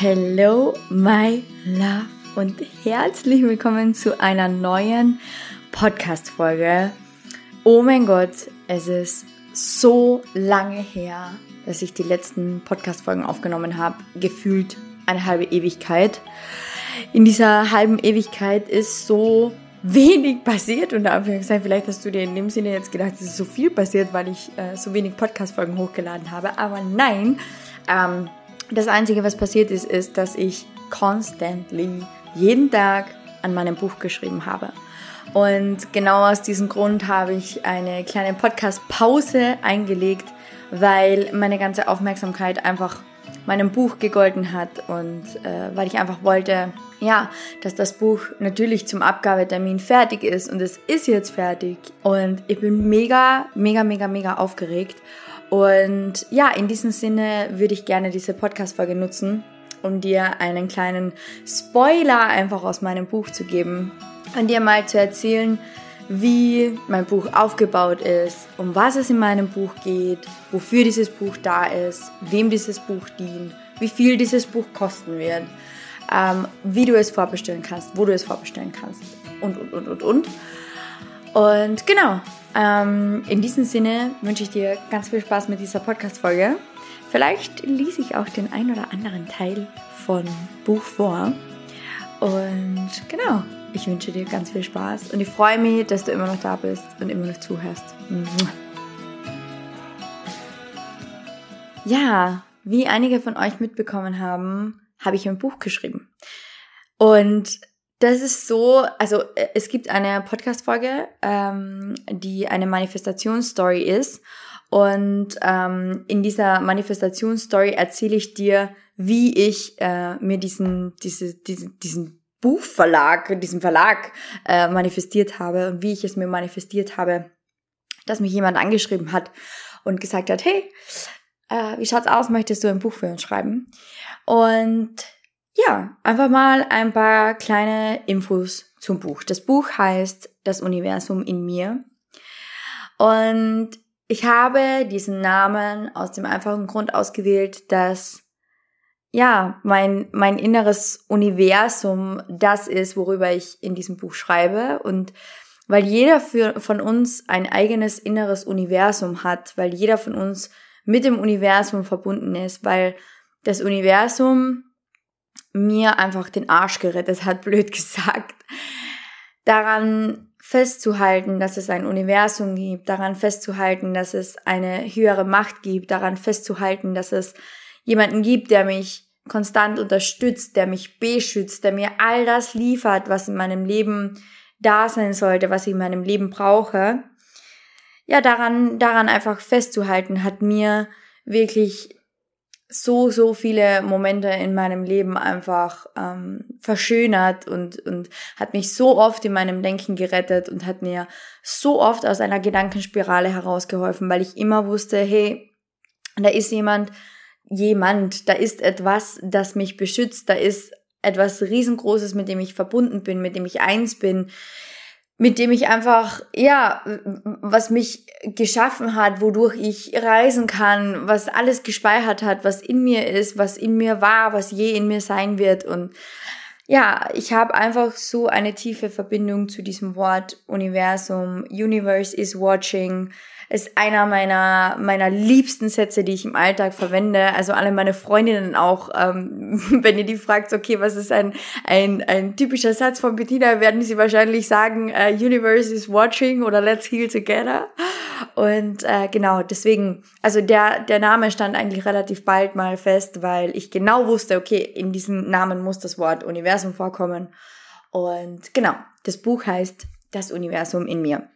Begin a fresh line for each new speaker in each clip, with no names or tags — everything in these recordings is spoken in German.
Hello, my love und herzlich willkommen zu einer neuen Podcast-Folge. Oh mein Gott, es ist so lange her, dass ich die letzten Podcast-Folgen aufgenommen habe. Gefühlt eine halbe Ewigkeit. In dieser halben Ewigkeit ist so wenig passiert und Anführungszeichen. Vielleicht hast du dir in dem Sinne jetzt gedacht, es ist so viel passiert, weil ich äh, so wenig Podcast-Folgen hochgeladen habe. Aber nein, ähm, das Einzige, was passiert ist, ist, dass ich constantly jeden Tag an meinem Buch geschrieben habe. Und genau aus diesem Grund habe ich eine kleine Podcast-Pause eingelegt, weil meine ganze Aufmerksamkeit einfach meinem Buch gegolten hat und äh, weil ich einfach wollte, ja, dass das Buch natürlich zum Abgabetermin fertig ist. Und es ist jetzt fertig. Und ich bin mega, mega, mega, mega aufgeregt und ja, in diesem Sinne würde ich gerne diese Podcast-Folge nutzen, um dir einen kleinen Spoiler einfach aus meinem Buch zu geben und dir mal zu erzählen, wie mein Buch aufgebaut ist, um was es in meinem Buch geht, wofür dieses Buch da ist, wem dieses Buch dient, wie viel dieses Buch kosten wird, ähm, wie du es vorbestellen kannst, wo du es vorbestellen kannst und, und, und, und, und. Und genau, ähm, in diesem Sinne wünsche ich dir ganz viel Spaß mit dieser Podcast-Folge. Vielleicht lese ich auch den ein oder anderen Teil von Buch vor. Und genau, ich wünsche dir ganz viel Spaß und ich freue mich, dass du immer noch da bist und immer noch zuhörst. Ja, wie einige von euch mitbekommen haben, habe ich ein Buch geschrieben. Und das ist so, also äh, es gibt eine Podcast-Folge, ähm, die eine Manifestationsstory ist. Und ähm, in dieser Manifestationsstory erzähle ich dir, wie ich äh, mir diesen, diese, diese, diesen Buchverlag, diesen Verlag äh, manifestiert habe und wie ich es mir manifestiert habe, dass mich jemand angeschrieben hat und gesagt hat, hey, äh, wie schaut's aus, möchtest du ein Buch für uns schreiben? Und ja, einfach mal ein paar kleine Infos zum Buch. Das Buch heißt Das Universum in mir. Und ich habe diesen Namen aus dem einfachen Grund ausgewählt, dass ja, mein, mein inneres Universum das ist, worüber ich in diesem Buch schreibe. Und weil jeder für, von uns ein eigenes inneres Universum hat, weil jeder von uns mit dem Universum verbunden ist, weil das Universum mir einfach den Arsch gerettet hat, blöd gesagt. Daran festzuhalten, dass es ein Universum gibt, daran festzuhalten, dass es eine höhere Macht gibt, daran festzuhalten, dass es jemanden gibt, der mich konstant unterstützt, der mich beschützt, der mir all das liefert, was in meinem Leben da sein sollte, was ich in meinem Leben brauche. Ja, daran, daran einfach festzuhalten, hat mir wirklich so, so viele Momente in meinem Leben einfach ähm, verschönert und, und hat mich so oft in meinem Denken gerettet und hat mir so oft aus einer Gedankenspirale herausgeholfen, weil ich immer wusste, hey, da ist jemand, jemand, da ist etwas, das mich beschützt, da ist etwas riesengroßes, mit dem ich verbunden bin, mit dem ich eins bin, mit dem ich einfach, ja, was mich geschaffen hat, wodurch ich reisen kann, was alles gespeichert hat, was in mir ist, was in mir war, was je in mir sein wird. Und ja, ich habe einfach so eine tiefe Verbindung zu diesem Wort Universum. Universe is watching ist einer meiner, meiner liebsten Sätze, die ich im Alltag verwende. Also alle meine Freundinnen auch, ähm, wenn ihr die fragt, okay, was ist ein, ein, ein typischer Satz von Bettina, werden sie wahrscheinlich sagen, uh, Universe is watching oder Let's heal together. Und äh, genau, deswegen, also der, der Name stand eigentlich relativ bald mal fest, weil ich genau wusste, okay, in diesem Namen muss das Wort Universum vorkommen. Und genau, das Buch heißt Das Universum in mir.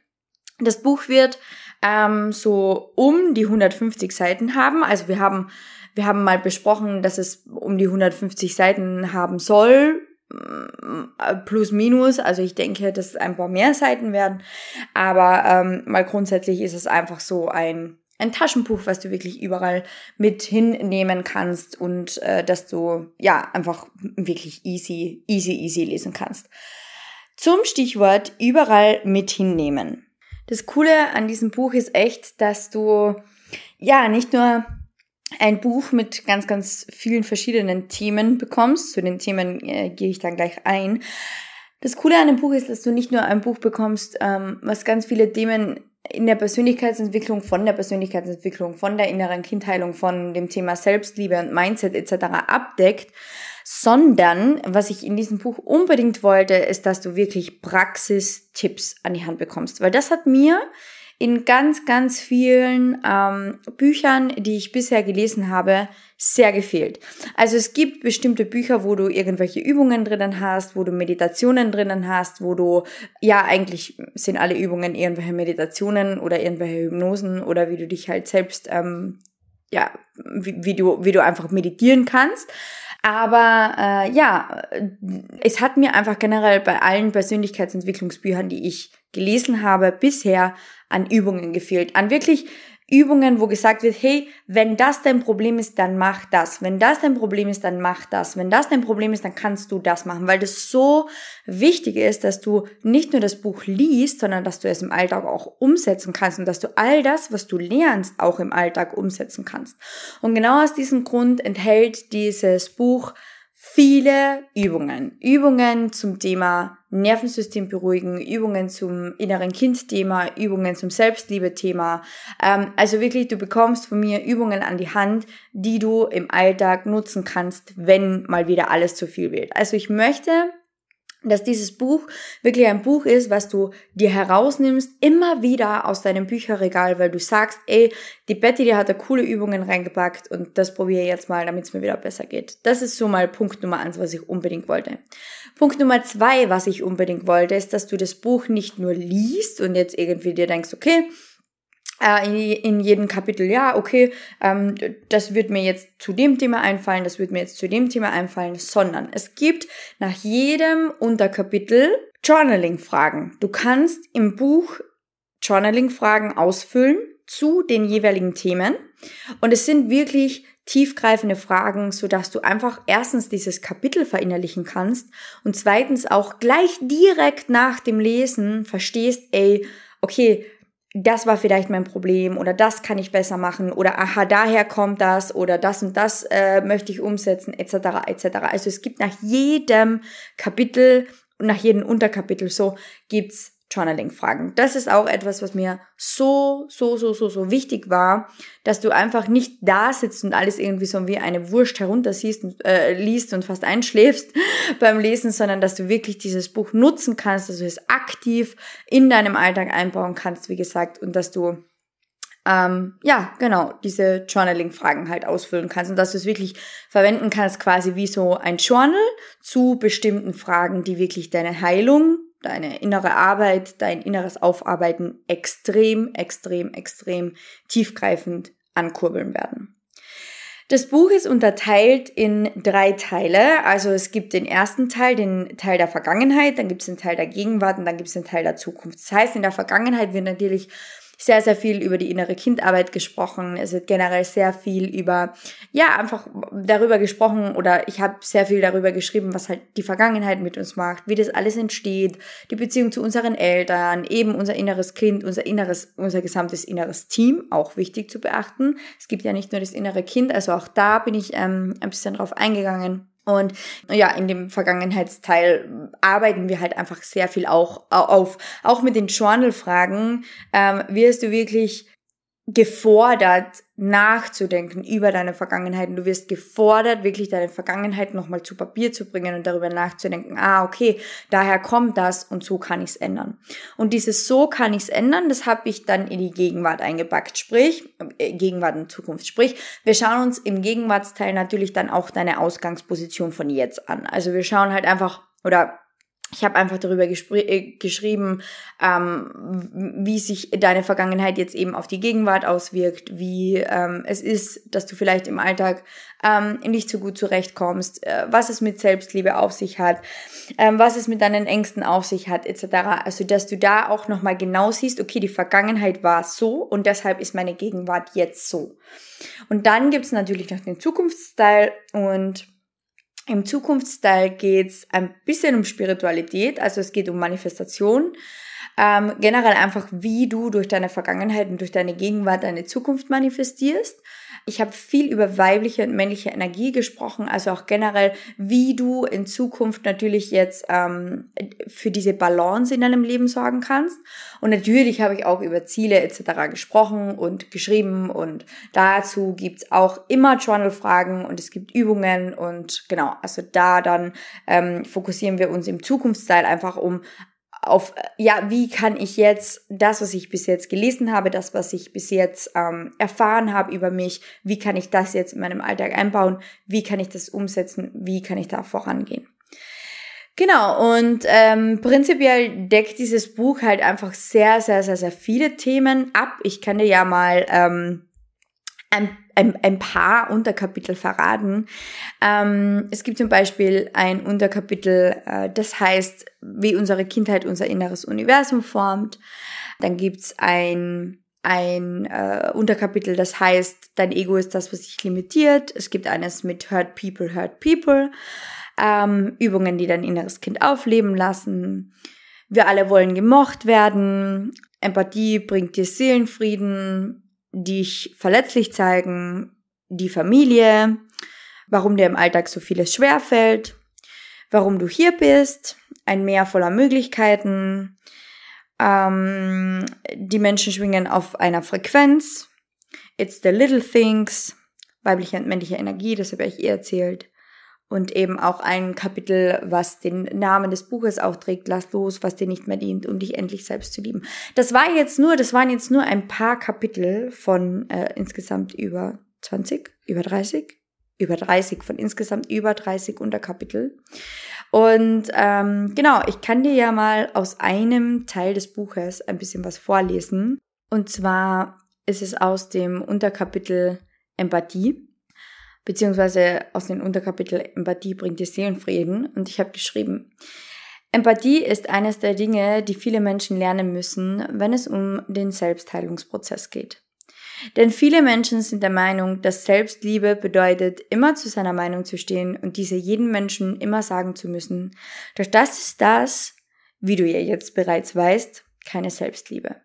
Das Buch wird ähm, so um die 150 Seiten haben. Also wir haben, wir haben mal besprochen, dass es um die 150 Seiten haben soll, äh, plus minus. Also ich denke, dass es ein paar mehr Seiten werden. Aber ähm, mal grundsätzlich ist es einfach so ein ein Taschenbuch, was du wirklich überall mit hinnehmen kannst und äh, dass du ja einfach wirklich easy, easy, easy lesen kannst. Zum Stichwort überall mit hinnehmen. Das Coole an diesem Buch ist echt, dass du ja nicht nur ein Buch mit ganz, ganz vielen verschiedenen Themen bekommst. Zu den Themen äh, gehe ich dann gleich ein. Das Coole an dem Buch ist, dass du nicht nur ein Buch bekommst, ähm, was ganz viele Themen in der Persönlichkeitsentwicklung, von der Persönlichkeitsentwicklung, von der inneren Kindheilung, von dem Thema Selbstliebe und Mindset etc. abdeckt, sondern was ich in diesem Buch unbedingt wollte, ist, dass du wirklich Praxistipps an die Hand bekommst, weil das hat mir in ganz, ganz vielen ähm, Büchern, die ich bisher gelesen habe, sehr gefehlt. Also es gibt bestimmte Bücher, wo du irgendwelche Übungen drinnen hast, wo du Meditationen drinnen hast, wo du, ja, eigentlich sind alle Übungen irgendwelche Meditationen oder irgendwelche Hypnosen oder wie du dich halt selbst, ähm, ja, wie, wie, du, wie du einfach meditieren kannst. Aber äh, ja, es hat mir einfach generell bei allen Persönlichkeitsentwicklungsbüchern, die ich gelesen habe, bisher an Übungen gefehlt. An wirklich Übungen, wo gesagt wird, hey, wenn das dein Problem ist, dann mach das. Wenn das dein Problem ist, dann mach das. Wenn das dein Problem ist, dann kannst du das machen, weil das so wichtig ist, dass du nicht nur das Buch liest, sondern dass du es im Alltag auch umsetzen kannst und dass du all das, was du lernst, auch im Alltag umsetzen kannst. Und genau aus diesem Grund enthält dieses Buch viele Übungen. Übungen zum Thema Nervensystem beruhigen, Übungen zum inneren Kind-Thema, Übungen zum Selbstliebe-Thema. Ähm, also wirklich, du bekommst von mir Übungen an die Hand, die du im Alltag nutzen kannst, wenn mal wieder alles zu viel wird. Also ich möchte dass dieses Buch wirklich ein Buch ist, was du dir herausnimmst, immer wieder aus deinem Bücherregal, weil du sagst, ey, die Betty, die hat da coole Übungen reingepackt und das probiere ich jetzt mal, damit es mir wieder besser geht. Das ist so mal Punkt Nummer eins, was ich unbedingt wollte. Punkt Nummer zwei, was ich unbedingt wollte, ist, dass du das Buch nicht nur liest und jetzt irgendwie dir denkst, okay, in jedem Kapitel, ja, okay, ähm, das wird mir jetzt zu dem Thema einfallen, das wird mir jetzt zu dem Thema einfallen, sondern es gibt nach jedem Unterkapitel Journaling-Fragen. Du kannst im Buch Journaling-Fragen ausfüllen zu den jeweiligen Themen und es sind wirklich tiefgreifende Fragen, so dass du einfach erstens dieses Kapitel verinnerlichen kannst und zweitens auch gleich direkt nach dem Lesen verstehst, ey, okay, das war vielleicht mein Problem oder das kann ich besser machen oder aha, daher kommt das oder das und das äh, möchte ich umsetzen etc. etc. Also es gibt nach jedem Kapitel und nach jedem Unterkapitel so gibt's Journaling-Fragen. Das ist auch etwas, was mir so, so, so, so, so wichtig war, dass du einfach nicht da sitzt und alles irgendwie so wie eine Wurst heruntersiehst und äh, liest und fast einschläfst beim Lesen, sondern dass du wirklich dieses Buch nutzen kannst, dass du es aktiv in deinem Alltag einbauen kannst, wie gesagt, und dass du ähm, ja, genau, diese Journaling-Fragen halt ausfüllen kannst und dass du es wirklich verwenden kannst, quasi wie so ein Journal zu bestimmten Fragen, die wirklich deine Heilung deine innere Arbeit, dein inneres Aufarbeiten extrem, extrem, extrem tiefgreifend ankurbeln werden. Das Buch ist unterteilt in drei Teile. Also es gibt den ersten Teil, den Teil der Vergangenheit, dann gibt es den Teil der Gegenwart und dann gibt es den Teil der Zukunft. Das heißt, in der Vergangenheit wird natürlich sehr, sehr viel über die innere Kindarbeit gesprochen. Es wird generell sehr viel über, ja, einfach darüber gesprochen oder ich habe sehr viel darüber geschrieben, was halt die Vergangenheit mit uns macht, wie das alles entsteht, die Beziehung zu unseren Eltern, eben unser inneres Kind, unser inneres, unser gesamtes inneres Team, auch wichtig zu beachten. Es gibt ja nicht nur das innere Kind, also auch da bin ich ähm, ein bisschen drauf eingegangen. Und ja, in dem Vergangenheitsteil arbeiten wir halt einfach sehr viel auch auf. Auch mit den Journal-Fragen ähm, wirst du wirklich gefordert, nachzudenken über deine Vergangenheit. Und du wirst gefordert, wirklich deine Vergangenheit nochmal zu Papier zu bringen und darüber nachzudenken, ah, okay, daher kommt das und so kann ich es ändern. Und dieses so kann ich es ändern, das habe ich dann in die Gegenwart eingepackt, sprich, äh, Gegenwart und Zukunft. Sprich, wir schauen uns im Gegenwartsteil natürlich dann auch deine Ausgangsposition von jetzt an. Also wir schauen halt einfach, oder ich habe einfach darüber äh, geschrieben, ähm, wie sich deine Vergangenheit jetzt eben auf die Gegenwart auswirkt, wie ähm, es ist, dass du vielleicht im Alltag ähm, nicht so gut zurechtkommst, äh, was es mit Selbstliebe auf sich hat, ähm, was es mit deinen Ängsten auf sich hat, etc. Also, dass du da auch nochmal genau siehst, okay, die Vergangenheit war so und deshalb ist meine Gegenwart jetzt so. Und dann gibt's natürlich noch den Zukunftsteil und im Zukunftsteil geht's ein bisschen um Spiritualität, also es geht um Manifestation. Ähm, generell einfach, wie du durch deine Vergangenheit und durch deine Gegenwart deine Zukunft manifestierst. Ich habe viel über weibliche und männliche Energie gesprochen, also auch generell, wie du in Zukunft natürlich jetzt ähm, für diese Balance in deinem Leben sorgen kannst. Und natürlich habe ich auch über Ziele etc. gesprochen und geschrieben und dazu gibt's auch immer Journal-Fragen und es gibt Übungen und genau, also da dann ähm, fokussieren wir uns im Zukunftsteil einfach um auf, ja, wie kann ich jetzt das, was ich bis jetzt gelesen habe, das, was ich bis jetzt ähm, erfahren habe über mich, wie kann ich das jetzt in meinem Alltag einbauen, wie kann ich das umsetzen, wie kann ich da vorangehen. Genau, und ähm, prinzipiell deckt dieses Buch halt einfach sehr, sehr, sehr, sehr viele Themen ab. Ich kann dir ja mal ähm, ein ein, ein paar Unterkapitel verraten. Ähm, es gibt zum Beispiel ein Unterkapitel, äh, das heißt, wie unsere Kindheit unser inneres Universum formt. Dann gibt's ein ein äh, Unterkapitel, das heißt, dein Ego ist das, was dich limitiert. Es gibt eines mit Hurt People, Hurt People. Ähm, Übungen, die dein inneres Kind aufleben lassen. Wir alle wollen gemocht werden. Empathie bringt dir Seelenfrieden dich verletzlich zeigen, die Familie, warum dir im Alltag so vieles schwerfällt, warum du hier bist, ein Meer voller Möglichkeiten, ähm, die Menschen schwingen auf einer Frequenz, it's the little things, weibliche und männliche Energie, das habe ich eh erzählt, und eben auch ein Kapitel, was den Namen des Buches auch trägt, lass los, was dir nicht mehr dient, um dich endlich selbst zu lieben. Das war jetzt nur, das waren jetzt nur ein paar Kapitel von äh, insgesamt über 20, über 30, über 30 von insgesamt über 30 Unterkapitel. Und ähm, genau, ich kann dir ja mal aus einem Teil des Buches ein bisschen was vorlesen. Und zwar ist es aus dem Unterkapitel Empathie beziehungsweise aus dem Unterkapitel Empathie bringt dir Seelenfrieden. Und ich habe geschrieben, Empathie ist eines der Dinge, die viele Menschen lernen müssen, wenn es um den Selbstheilungsprozess geht. Denn viele Menschen sind der Meinung, dass Selbstliebe bedeutet, immer zu seiner Meinung zu stehen und diese jedem Menschen immer sagen zu müssen. Doch das ist das, wie du ja jetzt bereits weißt, keine Selbstliebe.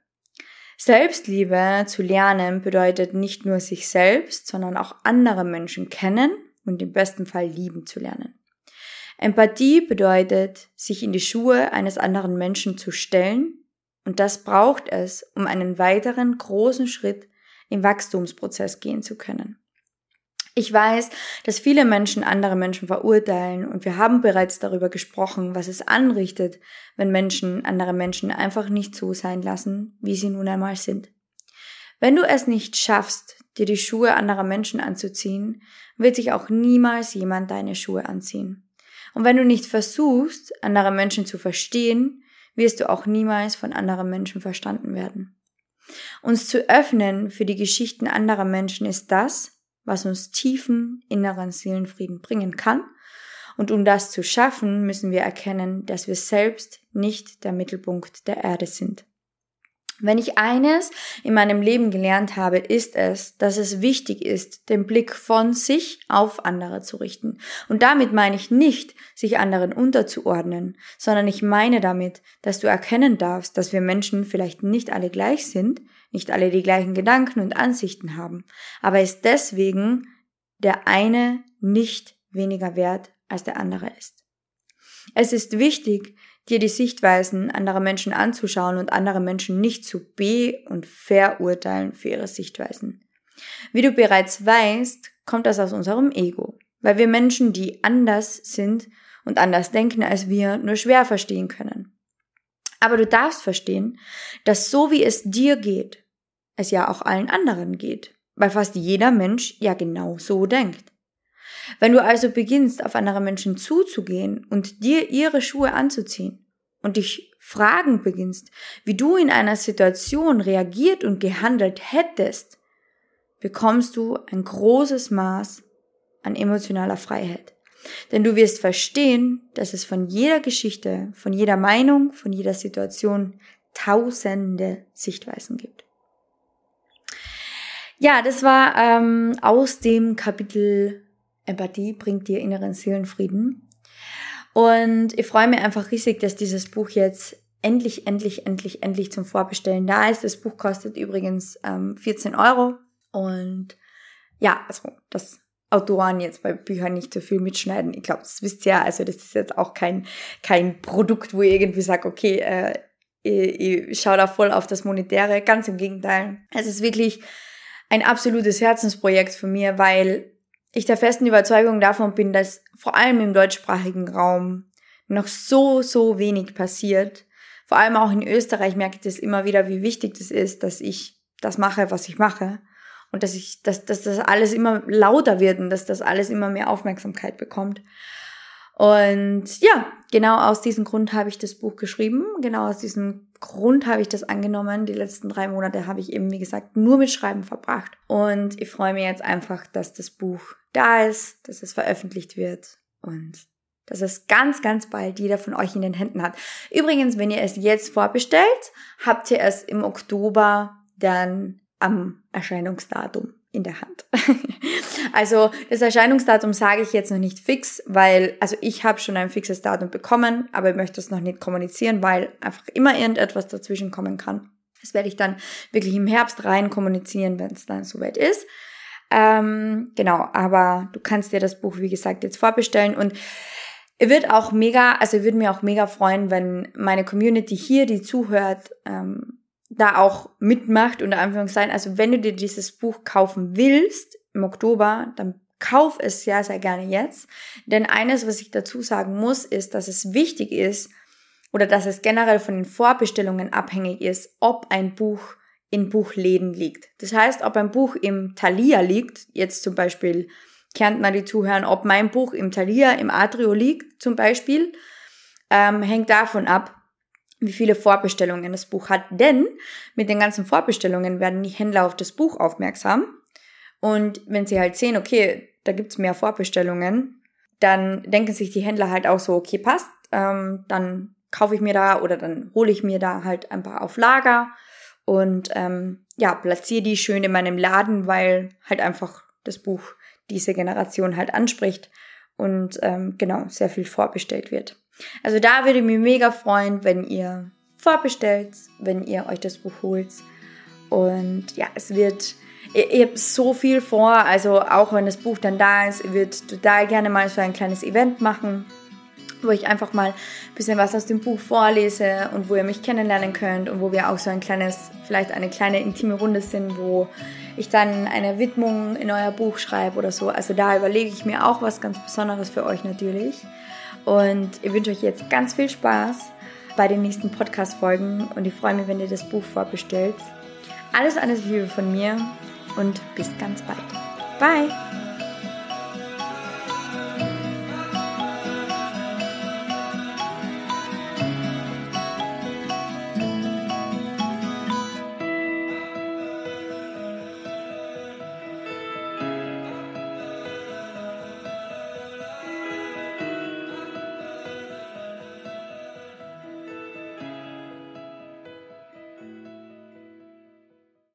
Selbstliebe zu lernen bedeutet nicht nur sich selbst, sondern auch andere Menschen kennen und im besten Fall lieben zu lernen. Empathie bedeutet, sich in die Schuhe eines anderen Menschen zu stellen und das braucht es, um einen weiteren großen Schritt im Wachstumsprozess gehen zu können. Ich weiß, dass viele Menschen andere Menschen verurteilen und wir haben bereits darüber gesprochen, was es anrichtet, wenn Menschen andere Menschen einfach nicht so sein lassen, wie sie nun einmal sind. Wenn du es nicht schaffst, dir die Schuhe anderer Menschen anzuziehen, wird sich auch niemals jemand deine Schuhe anziehen. Und wenn du nicht versuchst, andere Menschen zu verstehen, wirst du auch niemals von anderen Menschen verstanden werden. Uns zu öffnen für die Geschichten anderer Menschen ist das, was uns tiefen inneren Seelenfrieden bringen kann. Und um das zu schaffen, müssen wir erkennen, dass wir selbst nicht der Mittelpunkt der Erde sind. Wenn ich eines in meinem Leben gelernt habe, ist es, dass es wichtig ist, den Blick von sich auf andere zu richten. Und damit meine ich nicht, sich anderen unterzuordnen, sondern ich meine damit, dass du erkennen darfst, dass wir Menschen vielleicht nicht alle gleich sind, nicht alle die gleichen Gedanken und Ansichten haben, aber ist deswegen der eine nicht weniger wert als der andere ist. Es ist wichtig, dir die Sichtweisen anderer Menschen anzuschauen und andere Menschen nicht zu be- und verurteilen für ihre Sichtweisen. Wie du bereits weißt, kommt das aus unserem Ego, weil wir Menschen, die anders sind und anders denken als wir, nur schwer verstehen können. Aber du darfst verstehen, dass so wie es dir geht, es ja auch allen anderen geht, weil fast jeder Mensch ja genau so denkt. Wenn du also beginnst, auf andere Menschen zuzugehen und dir ihre Schuhe anzuziehen und dich fragen beginnst, wie du in einer Situation reagiert und gehandelt hättest, bekommst du ein großes Maß an emotionaler Freiheit. Denn du wirst verstehen, dass es von jeder Geschichte, von jeder Meinung, von jeder Situation tausende Sichtweisen gibt. Ja, das war ähm, aus dem Kapitel Empathie bringt dir inneren Seelenfrieden. Und ich freue mich einfach riesig, dass dieses Buch jetzt endlich, endlich, endlich, endlich zum Vorbestellen da ist. Das Buch kostet übrigens ähm, 14 Euro und ja, also das Autoren jetzt bei Büchern nicht so viel mitschneiden. Ich glaube, das wisst ihr ja. Also das ist jetzt auch kein, kein Produkt, wo ihr irgendwie sagt, okay, äh, ich, ich schaue da voll auf das Monetäre. Ganz im Gegenteil. Es ist wirklich ein absolutes Herzensprojekt von mir, weil ich der festen Überzeugung davon bin, dass vor allem im deutschsprachigen Raum noch so, so wenig passiert. Vor allem auch in Österreich merke ich das immer wieder, wie wichtig das ist, dass ich das mache, was ich mache und dass ich, dass, dass das alles immer lauter wird und dass das alles immer mehr Aufmerksamkeit bekommt. Und ja, genau aus diesem Grund habe ich das Buch geschrieben. Genau aus diesem Grund habe ich das angenommen. Die letzten drei Monate habe ich eben, wie gesagt, nur mit Schreiben verbracht. Und ich freue mich jetzt einfach, dass das Buch da ist, dass es veröffentlicht wird und dass es ganz, ganz bald jeder von euch in den Händen hat. Übrigens, wenn ihr es jetzt vorbestellt, habt ihr es im Oktober dann am Erscheinungsdatum in der Hand. also das Erscheinungsdatum sage ich jetzt noch nicht fix, weil, also ich habe schon ein fixes Datum bekommen, aber ich möchte es noch nicht kommunizieren, weil einfach immer irgendetwas dazwischen kommen kann. Das werde ich dann wirklich im Herbst rein kommunizieren, wenn es dann soweit ist. Ähm, genau, aber du kannst dir das Buch, wie gesagt, jetzt vorbestellen und wird auch mega, also würde mir auch mega freuen, wenn meine Community hier, die zuhört, ähm, da auch mitmacht, unter Anführungszeichen. Also wenn du dir dieses Buch kaufen willst im Oktober, dann kauf es sehr, sehr gerne jetzt. Denn eines, was ich dazu sagen muss, ist, dass es wichtig ist oder dass es generell von den Vorbestellungen abhängig ist, ob ein Buch in Buchläden liegt. Das heißt, ob ein Buch im Thalia liegt, jetzt zum Beispiel Kärntner, die zuhören, ob mein Buch im Thalia, im Atrio liegt zum Beispiel, ähm, hängt davon ab, wie viele Vorbestellungen das Buch hat. Denn mit den ganzen Vorbestellungen werden die Händler auf das Buch aufmerksam. Und wenn sie halt sehen, okay, da gibt's mehr Vorbestellungen, dann denken sich die Händler halt auch so, okay, passt, ähm, dann kaufe ich mir da oder dann hole ich mir da halt ein paar auf Lager und ähm, ja, platziere die schön in meinem Laden, weil halt einfach das Buch diese Generation halt anspricht und ähm, genau sehr viel vorbestellt wird. Also da würde ich mich mega freuen, wenn ihr vorbestellt, wenn ihr euch das Buch holt. Und ja, es wird, ihr, ihr habt so viel vor, also auch wenn das Buch dann da ist, ihr würdet total gerne mal so ein kleines Event machen, wo ich einfach mal ein bisschen was aus dem Buch vorlese und wo ihr mich kennenlernen könnt und wo wir auch so ein kleines, vielleicht eine kleine intime Runde sind, wo ich dann eine Widmung in euer Buch schreibe oder so. Also da überlege ich mir auch was ganz Besonderes für euch natürlich. Und ich wünsche euch jetzt ganz viel Spaß bei den nächsten Podcast-Folgen und ich freue mich, wenn ihr das Buch vorbestellt. Alles, alles Liebe von mir und bis ganz bald. Bye!